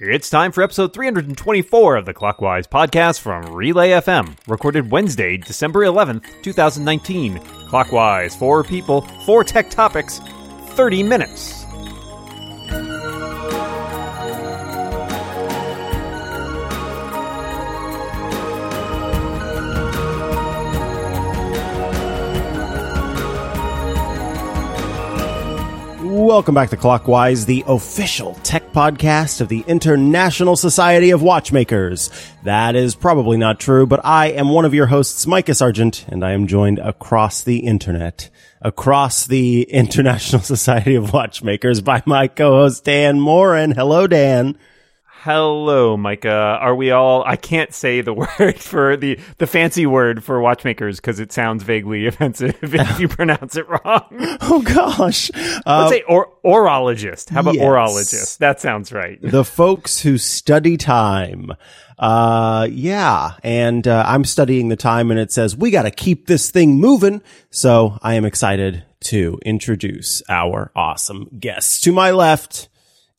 It's time for episode 324 of the Clockwise podcast from Relay FM, recorded Wednesday, December 11th, 2019. Clockwise, four people, four tech topics, 30 minutes. Welcome back to Clockwise, the official tech podcast of the International Society of Watchmakers. That is probably not true, but I am one of your hosts, Micah Sargent, and I am joined across the internet, across the International Society of Watchmakers by my co-host Dan Moren. Hello, Dan. Hello, Micah. Are we all? I can't say the word for the the fancy word for watchmakers because it sounds vaguely offensive if you pronounce it wrong. Oh gosh. Let's Uh, say or, orologist. How about yes. orologist? That sounds right. the folks who study time. Uh, yeah. And, uh, I'm studying the time and it says we got to keep this thing moving. So I am excited to introduce our awesome guests. To my left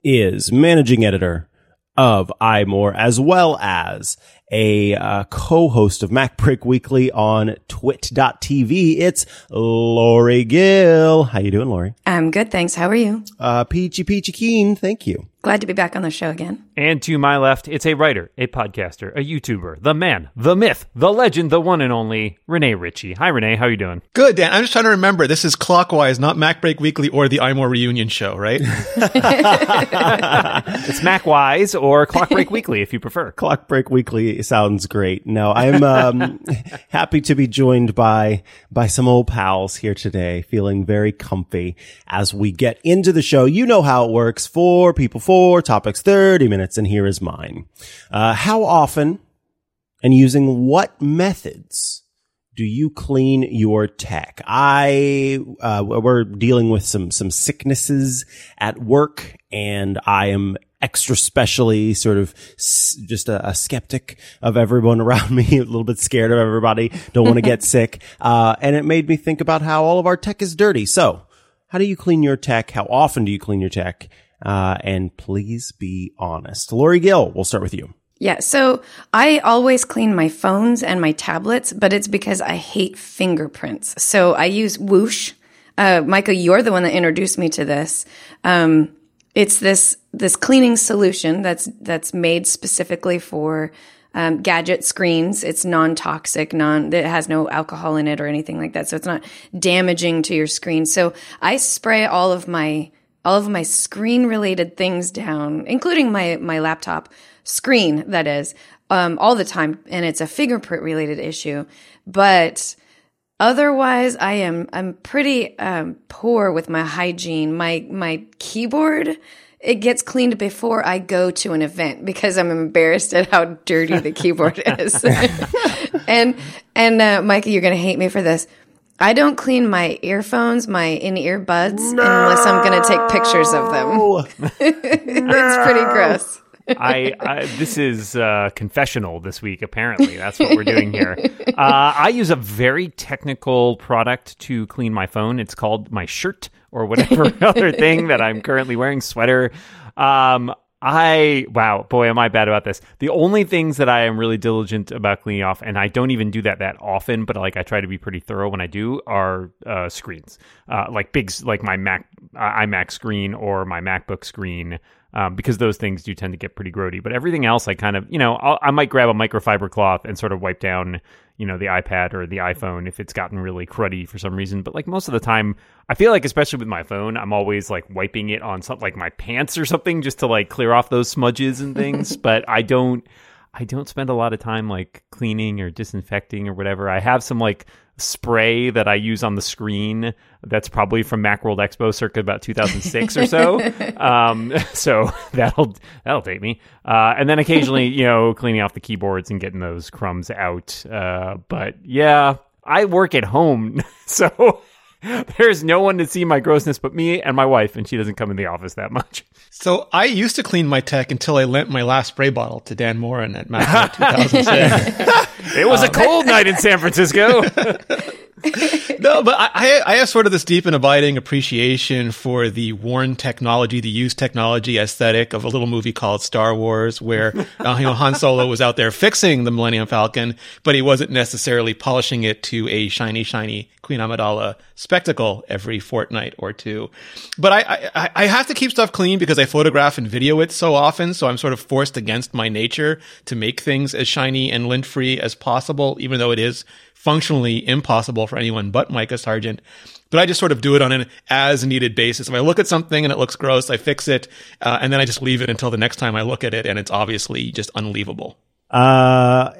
is managing editor of iMore as well as a uh, co-host of MacBreak Weekly on twit.tv. It's Lory Gil. How you doing, Lory? I'm good, thanks. How are you? Uh, peachy peachy keen. Thank you. Glad to be back on the show again. And to my left, it's a writer, a podcaster, a YouTuber, the man, the myth, the legend, the one and only Rene Ritchie. Hi, Rene. How you doing? Good, Dan. I'm just trying to remember. This is Clockwise, not Mac Break Weekly or the iMore reunion show, right? It's MacWise or Clockbreak Weekly, if you prefer. Clock Break Sounds great. No, I'm um, happy to be joined by by some old pals here today, feeling very comfy as we get into the show. You know how it works: four people, four topics, thirty minutes, and here is mine. Uh, how often and using what methods? do you clean your tech? I uh, we're dealing with some some sicknesses at work, and I am extra specially sort of s- just a, a skeptic of everyone around me, a little bit scared of everybody, don't want to get sick, uh, and it made me think about how all of our tech is dirty. So, how do you clean your tech? How often do you clean your tech? Uh, and please be honest. Lory Gil, we'll start with you. Yeah, so I always clean my phones and my tablets, but it's because I hate fingerprints. So I use Whoosh. Uh, Micah, you're the one that introduced me to this. Um, it's this this cleaning solution that's that's made specifically for um, gadget screens. It's non toxic, non it has no alcohol in it or anything like that, so it's not damaging to your screen. So I spray all of my all of my screen related things down, including my my laptop screen, that is, um, all the time, and it's a fingerprint related issue. But otherwise, I am I'm pretty um, poor with my hygiene. My my keyboard it gets cleaned before I go to an event because I'm embarrassed at how dirty the keyboard is. and and uh, Mikey, you're gonna hate me for this. I don't clean my earphones, my in-ear buds, unless I'm going to take pictures of them. it's pretty gross. I, I this is uh, confessional this week. Apparently, that's what we're doing here. Uh, I use a very technical product to clean my phone. It's called my shirt or whatever other thing that I'm currently wearing, sweater. Um, I wow, boy, am I bad about this. The only things that I am really diligent about cleaning off, and I don't even do that that often, but like I try to be pretty thorough when I do, are uh, screens, uh, like big, like my Mac uh, iMac screen or my MacBook screen um, because those things do tend to get pretty grody. But everything else, I kind of, you know, I'll, I might grab a microfiber cloth and sort of wipe down, you know, the iPad or the iPhone if it's gotten really cruddy for some reason. But like most of the time, I feel like, especially with my phone, I'm always like wiping it on something like my pants or something just to like clear off those smudges and things. but I don't. I don't spend a lot of time like cleaning or disinfecting or whatever. I have some like spray that I use on the screen that's probably from Macworld Expo circa about 2006 or so. Um, so that'll that'll take me. Uh, and then occasionally, you know, cleaning off the keyboards and getting those crumbs out. Uh, but yeah, I work at home, so there's no one to see my grossness but me and my wife, and she doesn't come in the office that much. so I used to clean my tech until I lent my last spray bottle to Dan Moren at Mac 2006. It was a cold night in San Francisco. no, but I, I have sort of this deep and abiding appreciation for the worn technology, the used technology aesthetic of a little movie called Star Wars, where uh, you know Han Solo was out there fixing the Millennium Falcon, but he wasn't necessarily polishing it to a shiny, shiny Queen Amidala spectacle every fortnight or two. But I, I, I have to keep stuff clean because I photograph and video it so often, so I'm sort of forced against my nature to make things as shiny and lint free as possible, even though it is functionally impossible for anyone but Micah Sargent. But I just sort of do it on an as needed basis. If I look at something and it looks gross, I fix it, uh, and then I just leave it until the next time I look at it, and it's obviously just unleavable. Uh,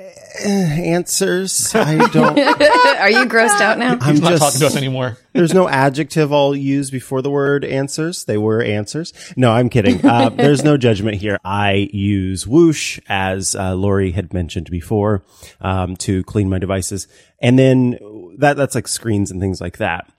answers. I don't. Are you grossed out now? I'm He's not just, talking to us anymore. There's no adjective I'll use before the word answers. They were answers. No, I'm kidding. Uh, there's no judgment here. I use Whoosh, as uh, Lory had mentioned before, um, to clean my devices, and then that that's like screens and things like that.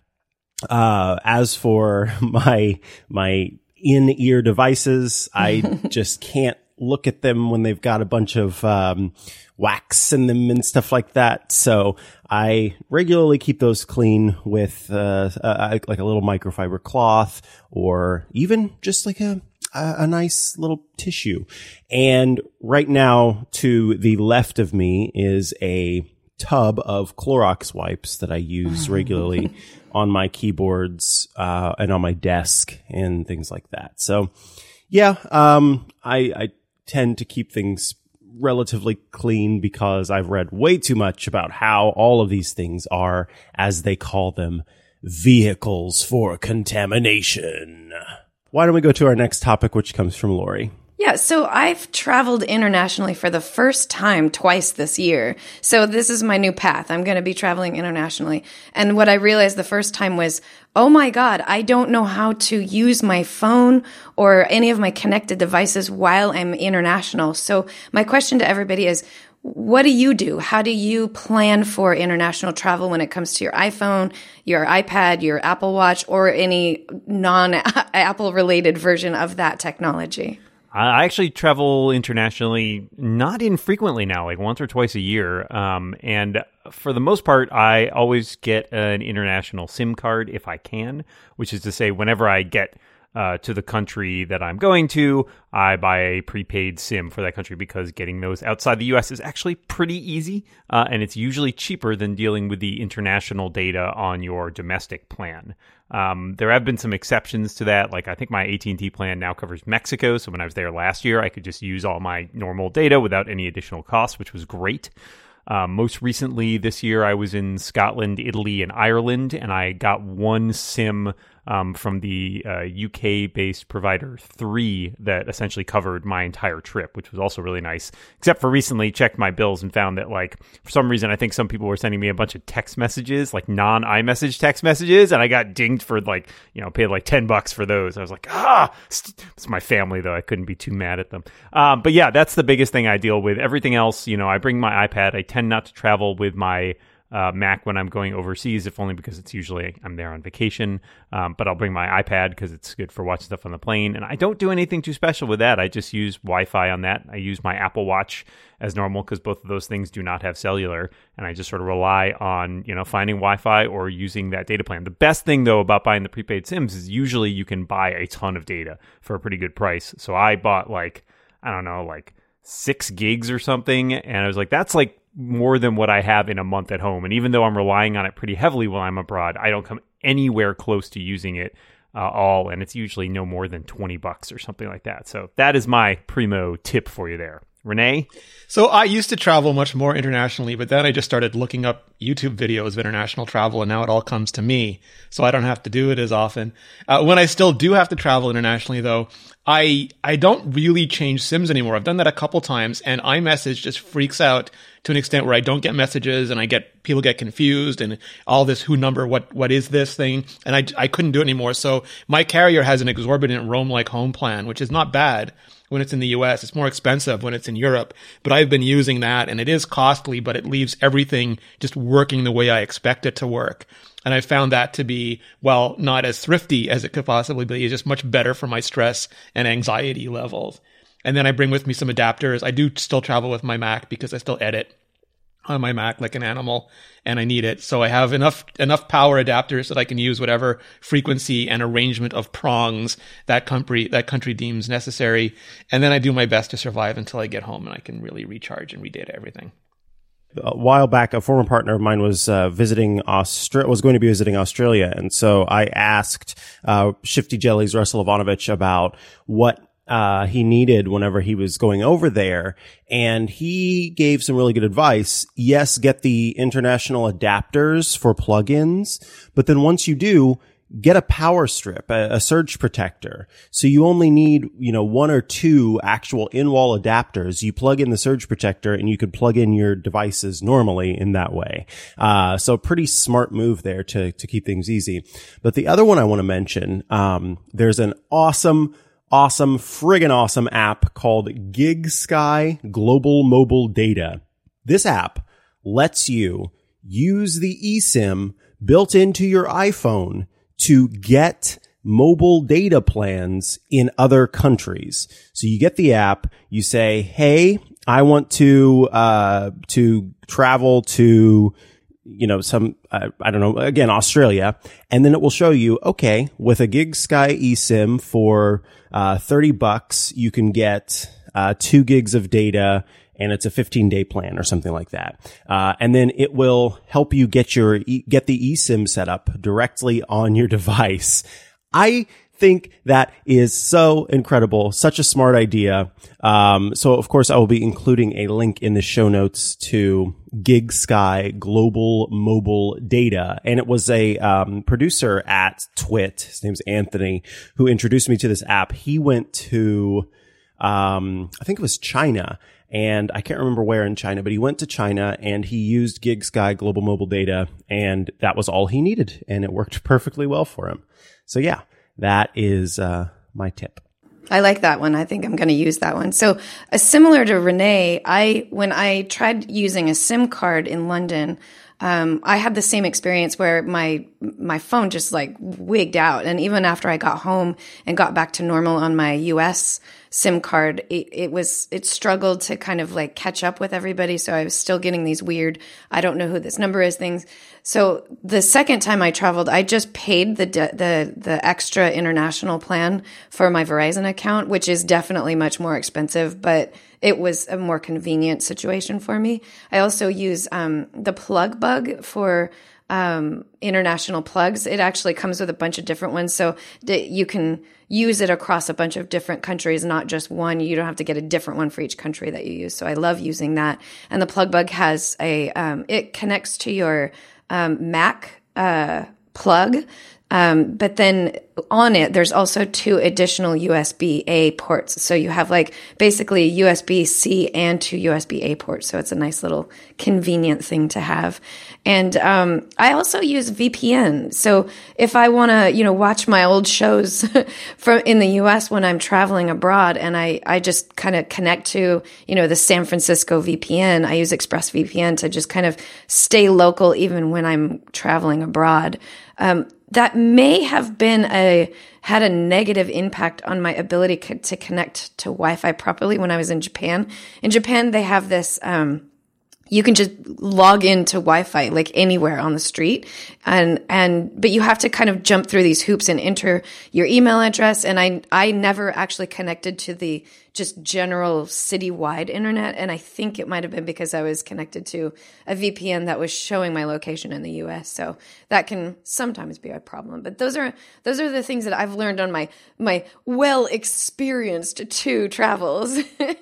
Uh, as for my my in ear devices, I just can't look at them when they've got a bunch of um, wax in them and stuff like that. So I regularly keep those clean with uh, like a little microfiber cloth or even just like a a nice little tissue. And right now, to the left of me is a tub of Clorox wipes that I use regularly on my keyboards uh, and on my desk and things like that. So, yeah, um, I, I tend to keep things relatively clean because I've read way too much about how all of these things are, as they call them, vehicles for contamination. Why don't we go to our next topic, which comes from Lory? Yeah, so I've traveled internationally for the first time twice this year. So this is my new path. I'm going to be traveling internationally. And what I realized the first time was, oh my God, I don't know how to use my phone or any of my connected devices while I'm international. So my question to everybody is, what do you do? How do you plan for international travel when it comes to your iPhone, your iPad, your Apple Watch, or any non Apple related version of that technology? I actually travel internationally not infrequently now, like once or twice a year. Um, and for the most part, I always get an international SIM card if I can, which is to say, whenever I get uh, to the country that I'm going to, I buy a prepaid SIM for that country because getting those outside the US is actually pretty easy. Uh, and it's usually cheaper than dealing with the international data on your domestic plan. Um, there have been some exceptions to that. Like I think my AT&T plan now covers Mexico. So when I was there last year, I could just use all my normal data without any additional costs, which was great. Um, most recently this year, I was in Scotland, Italy, and Ireland, and I got one SIM um, from the uh, UK based provider three that essentially covered my entire trip, which was also really nice. Except for recently, checked my bills and found that, like, for some reason, I think some people were sending me a bunch of text messages, like non iMessage text messages, and I got dinged for, like, you know, paid like 10 bucks for those. I was like, ah, it's my family, though. I couldn't be too mad at them. Um, but yeah, that's the biggest thing I deal with. Everything else, you know, I bring my iPad. I tend not to travel with my uh, Mac when I'm going overseas, if only because it's usually I'm there on vacation. Um, but I'll bring my iPad because it's good for watching stuff on the plane. And I don't do anything too special with that. I just use Wi Fi on that. I use my Apple Watch as normal because both of those things do not have cellular. And I just sort of rely on, you know, finding Wi Fi or using that data plan. The best thing, though, about buying the prepaid SIMs is usually you can buy a ton of data for a pretty good price. So I bought like, I don't know, like six gigs or something. And I was like, that's like more than what I have in a month at home. And even though I'm relying on it pretty heavily while I'm abroad, I don't come anywhere close to using it uh, all. And it's usually no more than 20 bucks or something like that. So that is my primo tip for you there. Rene? So I used to travel much more internationally, but then I just started looking up YouTube videos of international travel, and now it all comes to me. So I don't have to do it as often. Uh, when I still do have to travel internationally, though, I I don't really change SIMs anymore. I've done that a couple times, and iMessage just freaks out to an extent where I don't get messages, and I get people get confused, and all this who number, what what is this thing, and I I couldn't do it anymore. So my carrier has an exorbitant roam like home plan, which is not bad when it's in the US. It's more expensive when it's in Europe, but I've been using that and it is costly, but it leaves everything just working the way I expect it to work. And I found that to be, well, not as thrifty as it could possibly be. It's just much better for my stress and anxiety levels. And then I bring with me some adapters. I do still travel with my Mac because I still edit on my Mac like an animal and I need it. So I have enough enough power adapters that I can use whatever frequency and arrangement of prongs that country that country deems necessary. And then I do my best to survive until I get home and I can really recharge and redata everything. A while back, a former partner of mine was uh, visiting Australia, was going to be visiting Australia. And so I asked uh, Shifty Jelly's Russell Ivanovic about what uh, he needed whenever he was going over there. And he gave some really good advice. Yes, get the international adapters for plugins, but then once you do, get a power strip, a, a, surge protector. So you only need, you know, one or two actual in-wall adapters. You plug in the surge protector and you could plug in your devices normally in that way. Uh, so pretty smart move there to, to keep things easy. But the other one I want to mention, um, there's an awesome awesome, friggin' awesome app called GigSky Global Mobile Data. This app lets you use the eSIM built into your iPhone to get mobile data plans in other countries. So you get the app, you say, Hey, I want to, uh, to travel to, you know, some, uh, I don't know, again, Australia. And then it will show you, okay, with a GigSky eSIM for, uh, 30 bucks, you can get, uh, two gigs of data and it's a 15 day plan or something like that. Uh, and then it will help you get your, get the eSIM set up directly on your device. I think that is so incredible. Such a smart idea. Um, so of course I will be including a link in the show notes to GigSky Global Mobile Data. And it was a, um, producer at Twit. His name's Anthony who introduced me to this app. He went to, um, I think it was China and I can't remember where in China, but he went to China and he used GigSky Global Mobile Data and that was all he needed and it worked perfectly well for him. So yeah, that is uh, my tip. I like that one. I think I'm going to use that one. So, uh, similar to Rene, I when I tried using a SIM card in London, um, I had the same experience where my my phone just like wigged out, and even after I got home and got back to normal on my U.S. SIM card, it, it, was it struggled to kind of like catch up with everybody. So I was still getting these weird, I don't know who this number is things. So the second time I traveled, I just paid the the the extra international plan for my Verizon account, which is definitely much more expensive, but it was a more convenient situation for me. I also use um, the Plugbug for um, international plugs. It actually comes with a bunch of different ones, so you can use it across a bunch of different countries, not just one. You don't have to get a different one for each country that you use. So I love using that. And the PlugBug has a um, it connects to your um, Mac uh, plug um, but then on it, there's also two additional USB A ports. So you have like basically USB C and two USB A ports. So it's a nice little convenient thing to have. And um, I also use VPN. So if I want to, you know, watch my old shows from in the US when I'm traveling abroad and I, I just kind of connect to, you know, the San Francisco VPN, I use ExpressVPN to just kind of stay local even when I'm traveling abroad. Um, that may have been a had a negative impact on my ability co- to connect to Wi-Fi properly when I was in Japan. In Japan, they have this. Um, you can just log into Wi-Fi like anywhere on the street, and and but you have to kind of jump through these hoops and enter your email address. And I I never actually connected to the just general citywide internet. And I think it might have been because I was connected to a VPN that was showing my location in the US. So that can sometimes be a problem. But those are those are the things that I've learned on my my well experienced two travels.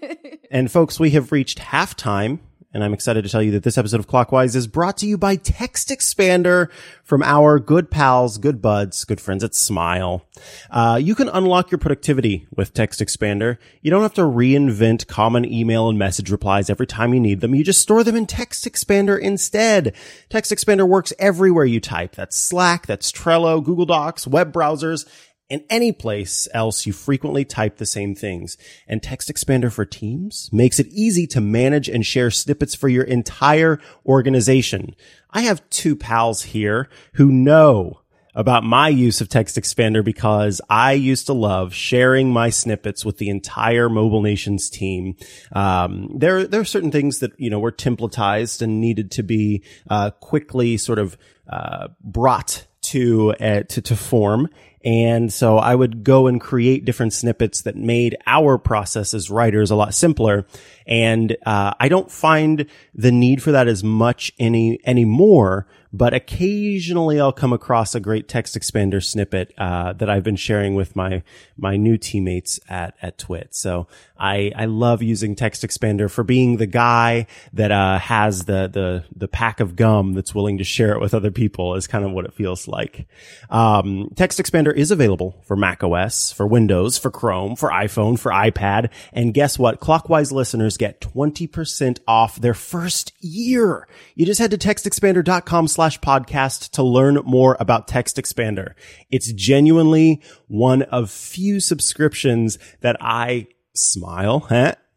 and folks, we have reached halftime and I'm excited to tell you that this episode of Clockwise is brought to you by Text Expander from our good pals, good buds, good friends at Smile. Uh, you can unlock your productivity with Text Expander. You don't have to reinvent common email and message replies every time you need them. You just store them in Text Expander instead. Text Expander works everywhere you type. That's Slack, that's Trello, Google Docs, web browsers, and any place else you frequently type the same things. And Text Expander for Teams makes it easy to manage and share snippets for your entire organization. I have two pals here who know about my use of Text Expander because I used to love sharing my snippets with the entire Mobile Nations team. Um, there, there are certain things that, you know, were templatized and needed to be, uh, quickly sort of, uh, brought to, uh, to, to form. And so I would go and create different snippets that made our process as writers a lot simpler. And, uh, I don't find the need for that as much any, anymore but occasionally I'll come across a great text expander snippet uh, that I've been sharing with my my new teammates at at Twit. So I I love using text expander for being the guy that uh, has the the the pack of gum that's willing to share it with other people is kind of what it feels like. Um, text expander is available for Mac OS, for Windows, for Chrome, for iPhone, for iPad, and guess what? Clockwise listeners get twenty percent off their first year. You just head to textexpander.com slash slash podcast to learn more about Text Expander. It's genuinely one of few subscriptions that I smile?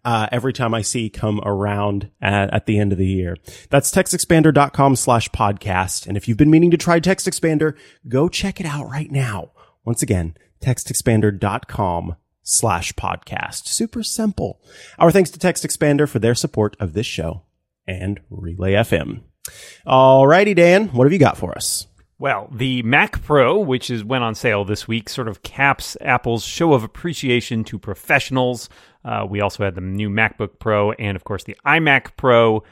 Uh, every time I see come around at, at, the end of the year. That's textexpander.com slash podcast. And if you've been meaning to try Text Expander, go check it out right now. Once again, textexpander.com slash podcast. Super simple. Our thanks to Text Expander for their support of this show and Relay FM. Alrighty, Dan, what have you got for us? Well, the Mac Pro, which is went on sale this week, sort of caps Apple's show of appreciation to professionals. Uh, we also had the new MacBook Pro and, of course, the iMac Pro.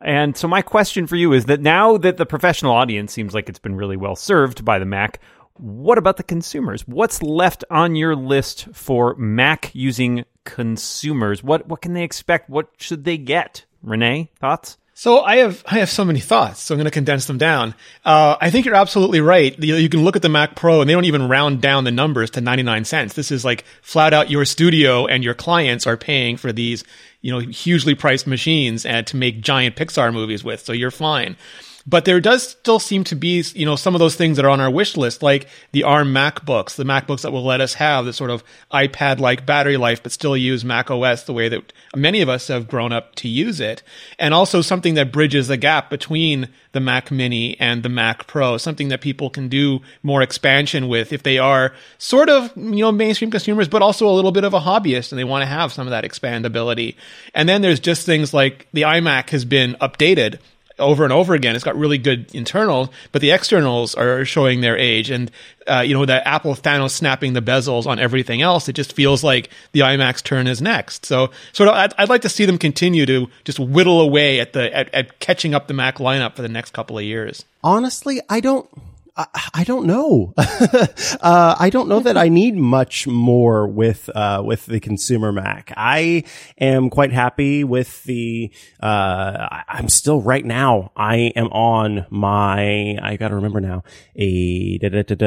And so, my question for you is that now that the professional audience seems like it's been really well served by the Mac, what about the consumers? What's left on your list for Mac using consumers? What what can they expect? What should they get? Rene, thoughts? So I have I have so many thoughts, so I'm going to condense them down. Uh, I think you're absolutely right. You, you, can look at the Mac Pro, and they don't even round down the numbers to 99 cents. This is like flat out your studio and your clients are paying for these, you know, hugely priced machines and to make giant Pixar movies with. So you're fine. But there does still seem to be, you know, some of those things that are on our wish list, like the ARM MacBooks, the MacBooks that will let us have the sort of iPad-like battery life, but still use Mac OS the way that many of us have grown up to use it. And also something that bridges the gap between the Mac Mini and the Mac Pro, something that people can do more expansion with if they are sort of, you know, mainstream consumers, but also a little bit of a hobbyist and they want to have some of that expandability. And then there's just things like the iMac has been updated over and over again. It's got really good internals, but the externals are showing their age. And, uh, you know, that Apple Thanos snapping the bezels on everything else, it just feels like the iMac's turn is next. So, sort of, I'd, I'd like to see them continue to just whittle away at the, at, at catching up the Mac lineup for the next couple of years. Honestly, I don't, I, I don't know. uh, I don't know that I need much more with, uh, with the consumer Mac. I am quite happy with the, uh, I'm still right now, I am on my, I gotta remember now, a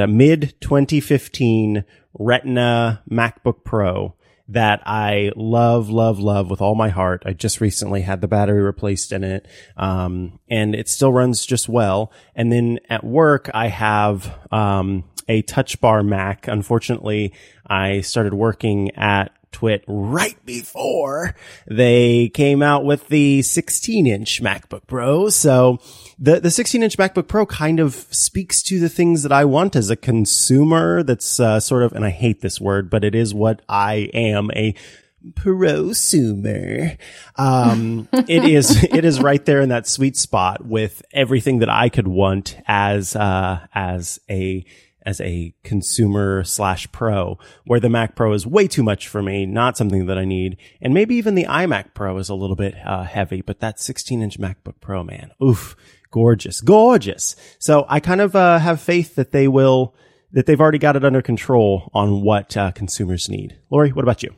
mid 2015 Retina MacBook Pro that I love, love, love with all my heart. I just recently had the battery replaced in it. Um, and it still runs just well. And then at work, I have, um, a touch bar Mac. Unfortunately, I started working at Twit right before they came out with the 16 inch MacBook Pro. So the, the 16 inch MacBook Pro kind of speaks to the things that I want as a consumer. That's uh, sort of, and I hate this word, but it is what I am a prosumer. Um, it is, it is right there in that sweet spot with everything that I could want as, uh, as a, as a consumer slash pro, where the Mac Pro is way too much for me, not something that I need. And maybe even the iMac Pro is a little bit uh, heavy, but that 16 inch MacBook Pro, man, oof, gorgeous, gorgeous. So I kind of uh, have faith that they will, that they've already got it under control on what uh, consumers need. Lory, what about you?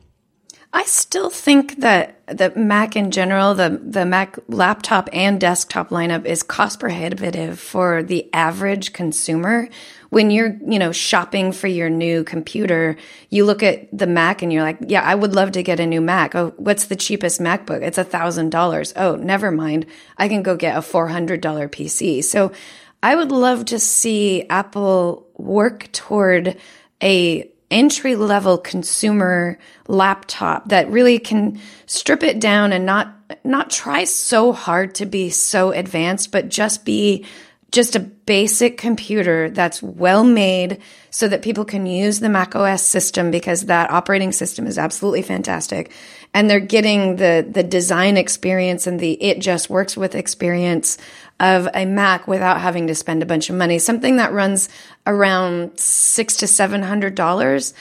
I still think that the Mac in general, the the Mac laptop and desktop lineup is cost prohibitive for the average consumer. When you're, you know, shopping for your new computer, you look at the Mac and you're like, yeah, I would love to get a new Mac. Oh, what's the cheapest MacBook? It's a thousand dollars. Oh, never mind. I can go get a four hundred dollar PC. So I would love to see Apple work toward a entry level consumer laptop that really can strip it down and not not try so hard to be so advanced but just be just a basic computer that's well made so that people can use the Mac OS system because that operating system is absolutely fantastic. And they're getting the, the design experience and the it just works with experience of a Mac without having to spend a bunch of money. Something that runs around six to seven hundred dollars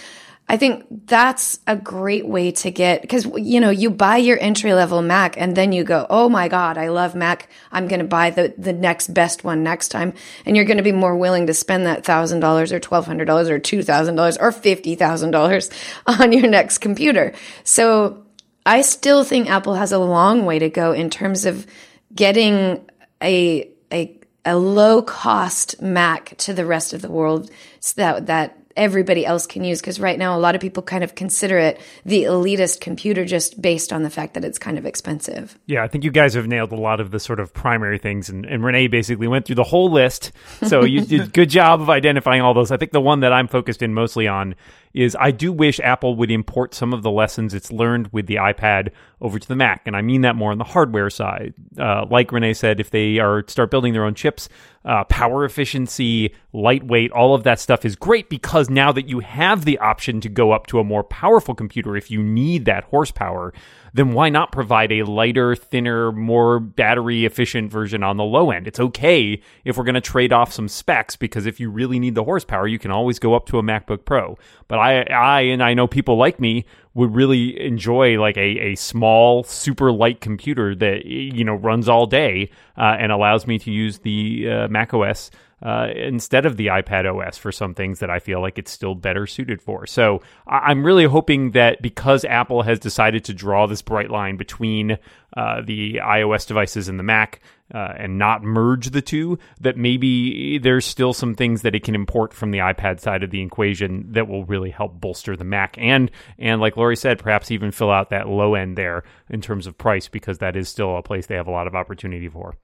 I think that's a great way to get because you know you buy your entry level Mac and then you go, oh my god, I love Mac. I'm going to buy the the next best one next time, and you're going to be more willing to spend that thousand dollars or twelve hundred dollars or two thousand dollars or fifty thousand dollars on your next computer. So I still think Apple has a long way to go in terms of getting a a a low cost Mac to the rest of the world so that that everybody else can use because right now a lot of people kind of consider it the elitist computer just based on the fact that it's kind of expensive. Yeah, I think you guys have nailed a lot of the sort of primary things, and, and Rene basically went through the whole list. So you did good job of identifying all those. I think the one that I'm focused in mostly on is I do wish Apple would import some of the lessons it's learned with the iPad over to the Mac, and I mean that more on the hardware side. Uh, like Rene said, if they are start building their own chips, uh, power efficiency, lightweight, all of that stuff is great because now that you have the option to go up to a more powerful computer if you need that horsepower, then why not provide a lighter, thinner, more battery efficient version on the low end? It's okay if we're going to trade off some specs because if you really need the horsepower, you can always go up to a MacBook Pro. But I, I, and I know people like me would really enjoy like a, a small, super light computer that, you know, runs all day uh, and allows me to use the uh, Mac OS uh, instead of the iPad OS for some things that I feel like it's still better suited for. So I'm really hoping that because Apple has decided to draw this bright line between uh, the iOS devices and the Mac uh, and not merge the two, that maybe there's still some things that it can import from the iPad side of the equation that will really help bolster the Mac and and like Lory said, perhaps even fill out that low end there in terms of price because that is still a place they have a lot of opportunity for.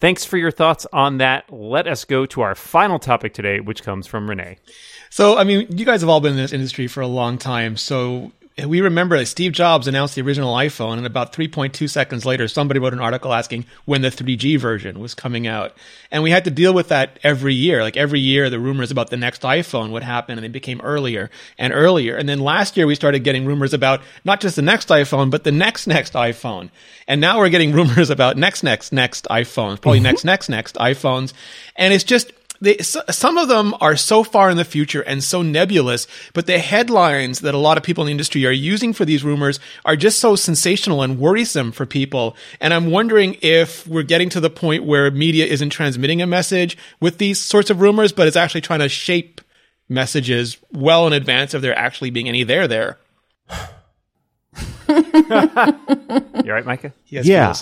Thanks for your thoughts on that. Let us go to our final topic today, which comes from Rene. So, I mean, you guys have all been in this industry for a long time. So, we remember that Steve Jobs announced the original iPhone, and about 3.2 seconds later, somebody wrote an article asking when the 3G version was coming out. And we had to deal with that every year. Like every year, the rumors about the next iPhone would happen, and they became earlier and earlier. And then last year, we started getting rumors about not just the next iPhone, but the next next iPhone. And now we're getting rumors about next next next iPhones, probably mm-hmm. next next next iPhones. And it's just they, some of them are so far in the future and so nebulous, but the headlines that a lot of people in the industry are using for these rumors are just so sensational and worrisome for people. And I'm wondering if we're getting to the point where media isn't transmitting a message with these sorts of rumors, but is actually trying to shape messages well in advance of there actually being any there there. you right, Micah? Yes, yeah.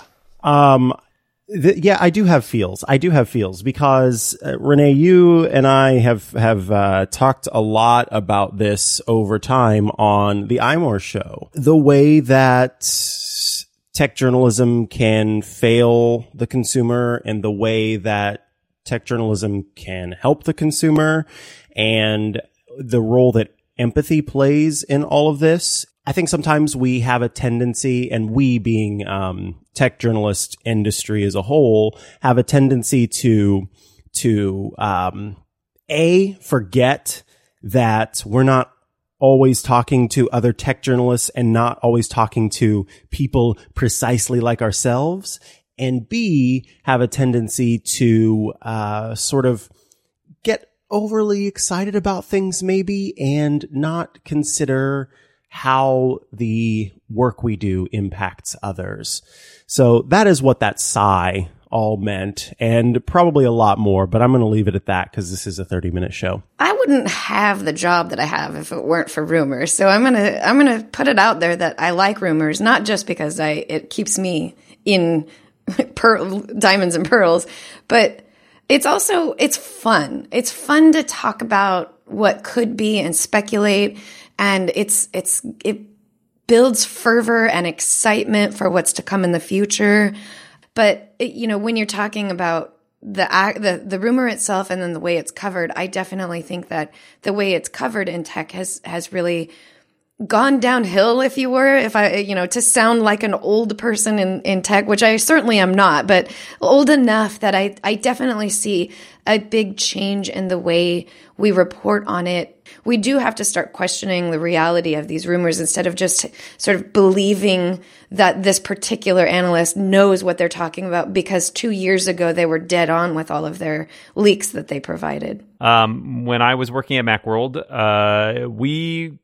Um, the, yeah, I do have feels. I do have feels because uh, Rene, you and I have have uh, talked a lot about this over time on the iMore show. The way that tech journalism can fail the consumer, and the way that tech journalism can help the consumer, and the role that empathy plays in all of this. I think sometimes we have a tendency, and we being um, tech journalist industry as a whole, have a tendency to to um, a forget that we're not always talking to other tech journalists and not always talking to people precisely like ourselves, and b have a tendency to uh, sort of get overly excited about things maybe and not consider how the work we do impacts others. So that is what that sigh all meant and probably a lot more, but I'm going to leave it at that because this is a 30 minute show. I wouldn't have the job that I have if it weren't for rumors. So I'm going to, I'm going to put it out there that I like rumors, not just because I, it keeps me in pearl, diamonds and pearls, but it's also, it's fun. It's fun to talk about what could be and speculate and it's it's it builds fervor and excitement for what's to come in the future. But it, you know, when you're talking about the the the rumor itself and then the way it's covered, I definitely think that the way it's covered in tech has has really gone downhill, if you were, if I, you know, to sound like an old person in, in tech, which I certainly am not, but old enough that I, I definitely see a big change in the way we report on it. We do have to start questioning the reality of these rumors instead of just sort of believing that this particular analyst knows what they're talking about because two years ago they were dead on with all of their leaks that they provided. Um, when I was working at Macworld, uh, we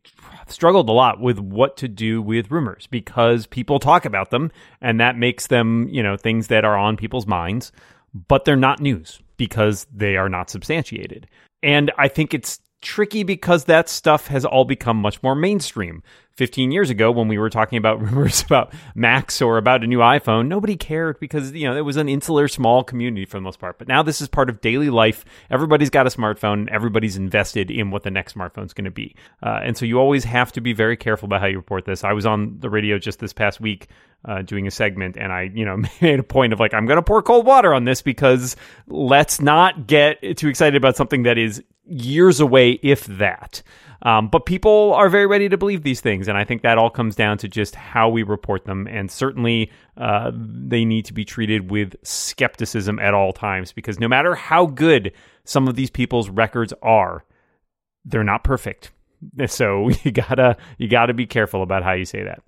struggled a lot with what to do with rumors because people talk about them and that makes them, you know, things that are on people's minds, but they're not news because they are not substantiated. And I think it's tricky because that stuff has all become much more mainstream. 15 years ago when we were talking about rumors about Macs or about a new iPhone, nobody cared because, you know, it was an insular small community for the most part. But now this is part of daily life. Everybody's got a smartphone. Everybody's invested in what the next smartphone is going to be. Uh, and so you always have to be very careful about how you report this. I was on the radio just this past week uh, doing a segment and I, you know, made a point of like, I'm going to pour cold water on this because let's not get too excited about something that is years away, if that. Um, but people are very ready to believe these things, and I think that all comes down to just how we report them. And certainly, uh, they need to be treated with skepticism at all times because no matter how good some of these people's records are, they're not perfect. So you gotta you gotta be careful about how you say that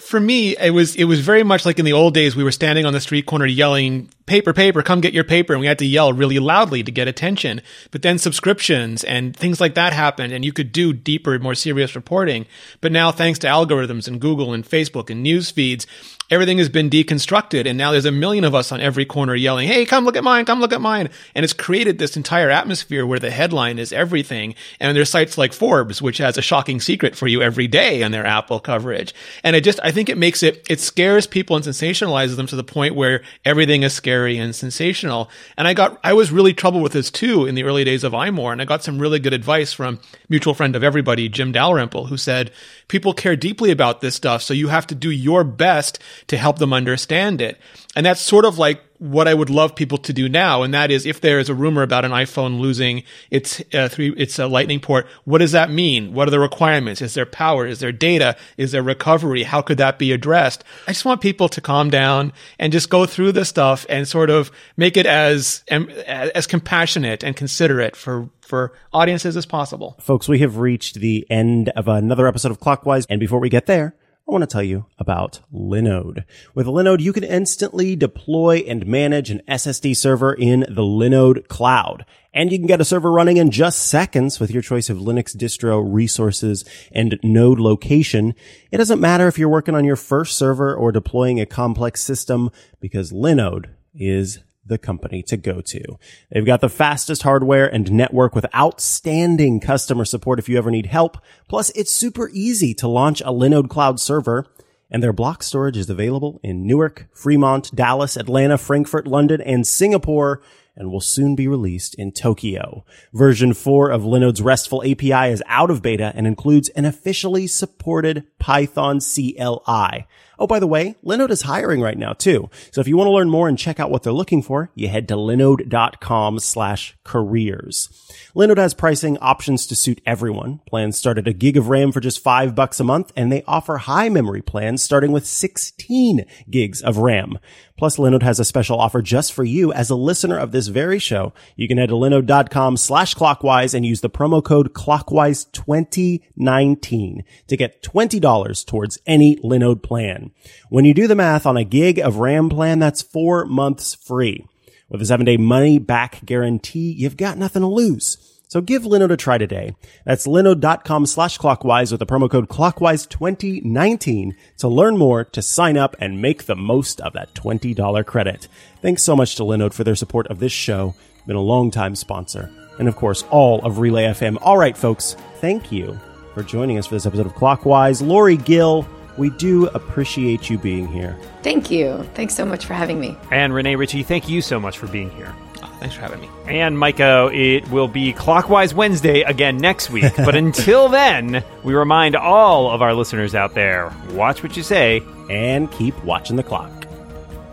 for me, it was it was very much like in the old days. We were standing on the street corner yelling, "Paper, paper, come get your paper!" and we had to yell really loudly to get attention. But then subscriptions and things like that happened, and you could do deeper, more serious reporting. But now, thanks to algorithms and Google and Facebook and news feeds, everything has been deconstructed and now there's a million of us on every corner yelling hey come look at mine come look at mine. And it's created this entire atmosphere where the headline is everything and there's sites like forbes which has a shocking secret for you every day on their apple coverage. And it just i think it makes it it scares people and sensationalizes them to the point where everything is scary and sensational. And i got i was really troubled with this too in the early days of imore and i got some really good advice from mutual friend of everybody jim dalrymple who said people care deeply about this stuff so you have to do your best to help them understand it. And that's sort of like what I would love people to do now. And that is if there is a rumor about an iPhone losing its uh, three, its uh, lightning port, what does that mean? What are the requirements? Is there power? Is there data? Is there recovery? How could that be addressed? I just want people to calm down and just go through the stuff and sort of make it as, as compassionate and considerate for for audiences as possible. Folks, we have reached the end of another episode of Clockwise. And before we get there, I want to tell you about Linode. With Linode, you can instantly deploy and manage an SSD server in the Linode cloud. And you can get a server running in just seconds with your choice of Linux distro resources and node location. It doesn't matter if you're working on your first server or deploying a complex system because Linode is the company to go to. They've got the fastest hardware and network with outstanding customer support if you ever need help. Plus, it's super easy to launch a Linode cloud server and their block storage is available in Newark, Fremont, Dallas, Atlanta, Frankfurt, London, and Singapore and will soon be released in Tokyo. Version 4 of Linode's RESTful API is out of beta and includes an officially supported Python CLI. Oh, by the way, Linode is hiring right now too. So if you want to learn more and check out what they're looking for, you head to linode.com slash careers. Linode has pricing options to suit everyone. Plans start at a gig of RAM for just five bucks a month, and they offer high memory plans starting with 16 gigs of RAM. Plus, Linode has a special offer just for you as a listener of this very show. You can head to linode.com slash clockwise and use the promo code clockwise 2019 to get $20 towards any Linode plan. When you do the math on a gig of RAM plan, that's four months free. With a seven day money back guarantee, you've got nothing to lose. So give Linode a try today. That's linode.com slash clockwise with the promo code clockwise2019 to learn more, to sign up and make the most of that $20 credit. Thanks so much to Linode for their support of this show. Been a long time sponsor. And of course, all of Relay FM. All right, folks. Thank you for joining us for this episode of Clockwise. Lory Gil, we do appreciate you being here. Thank you. Thanks so much for having me. And Rene Ritchie, thank you so much for being here. Thanks for having me. And Micah, it will be Clockwise Wednesday again next week. But until then, we remind all of our listeners out there watch what you say and keep watching the clock.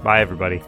Bye, everybody.